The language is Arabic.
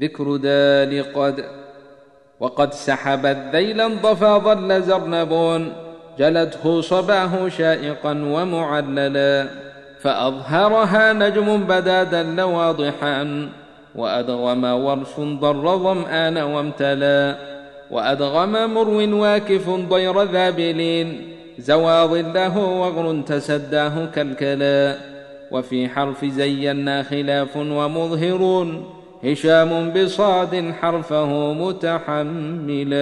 ذكر دال قد وقد سحبت ذيلا ضفا ظل زرنبون جلته صباه شائقا ومعللا فأظهرها نجم بدا دل واضحا وأدغم ورش ضر ظمآن وامتلا وأدغم مرو واكف ضير ذابلين زوى ظله وغر تسداه كالكلا وفي حرف زينا خلاف ومظهرون هشام بصاد حرفه متحملا.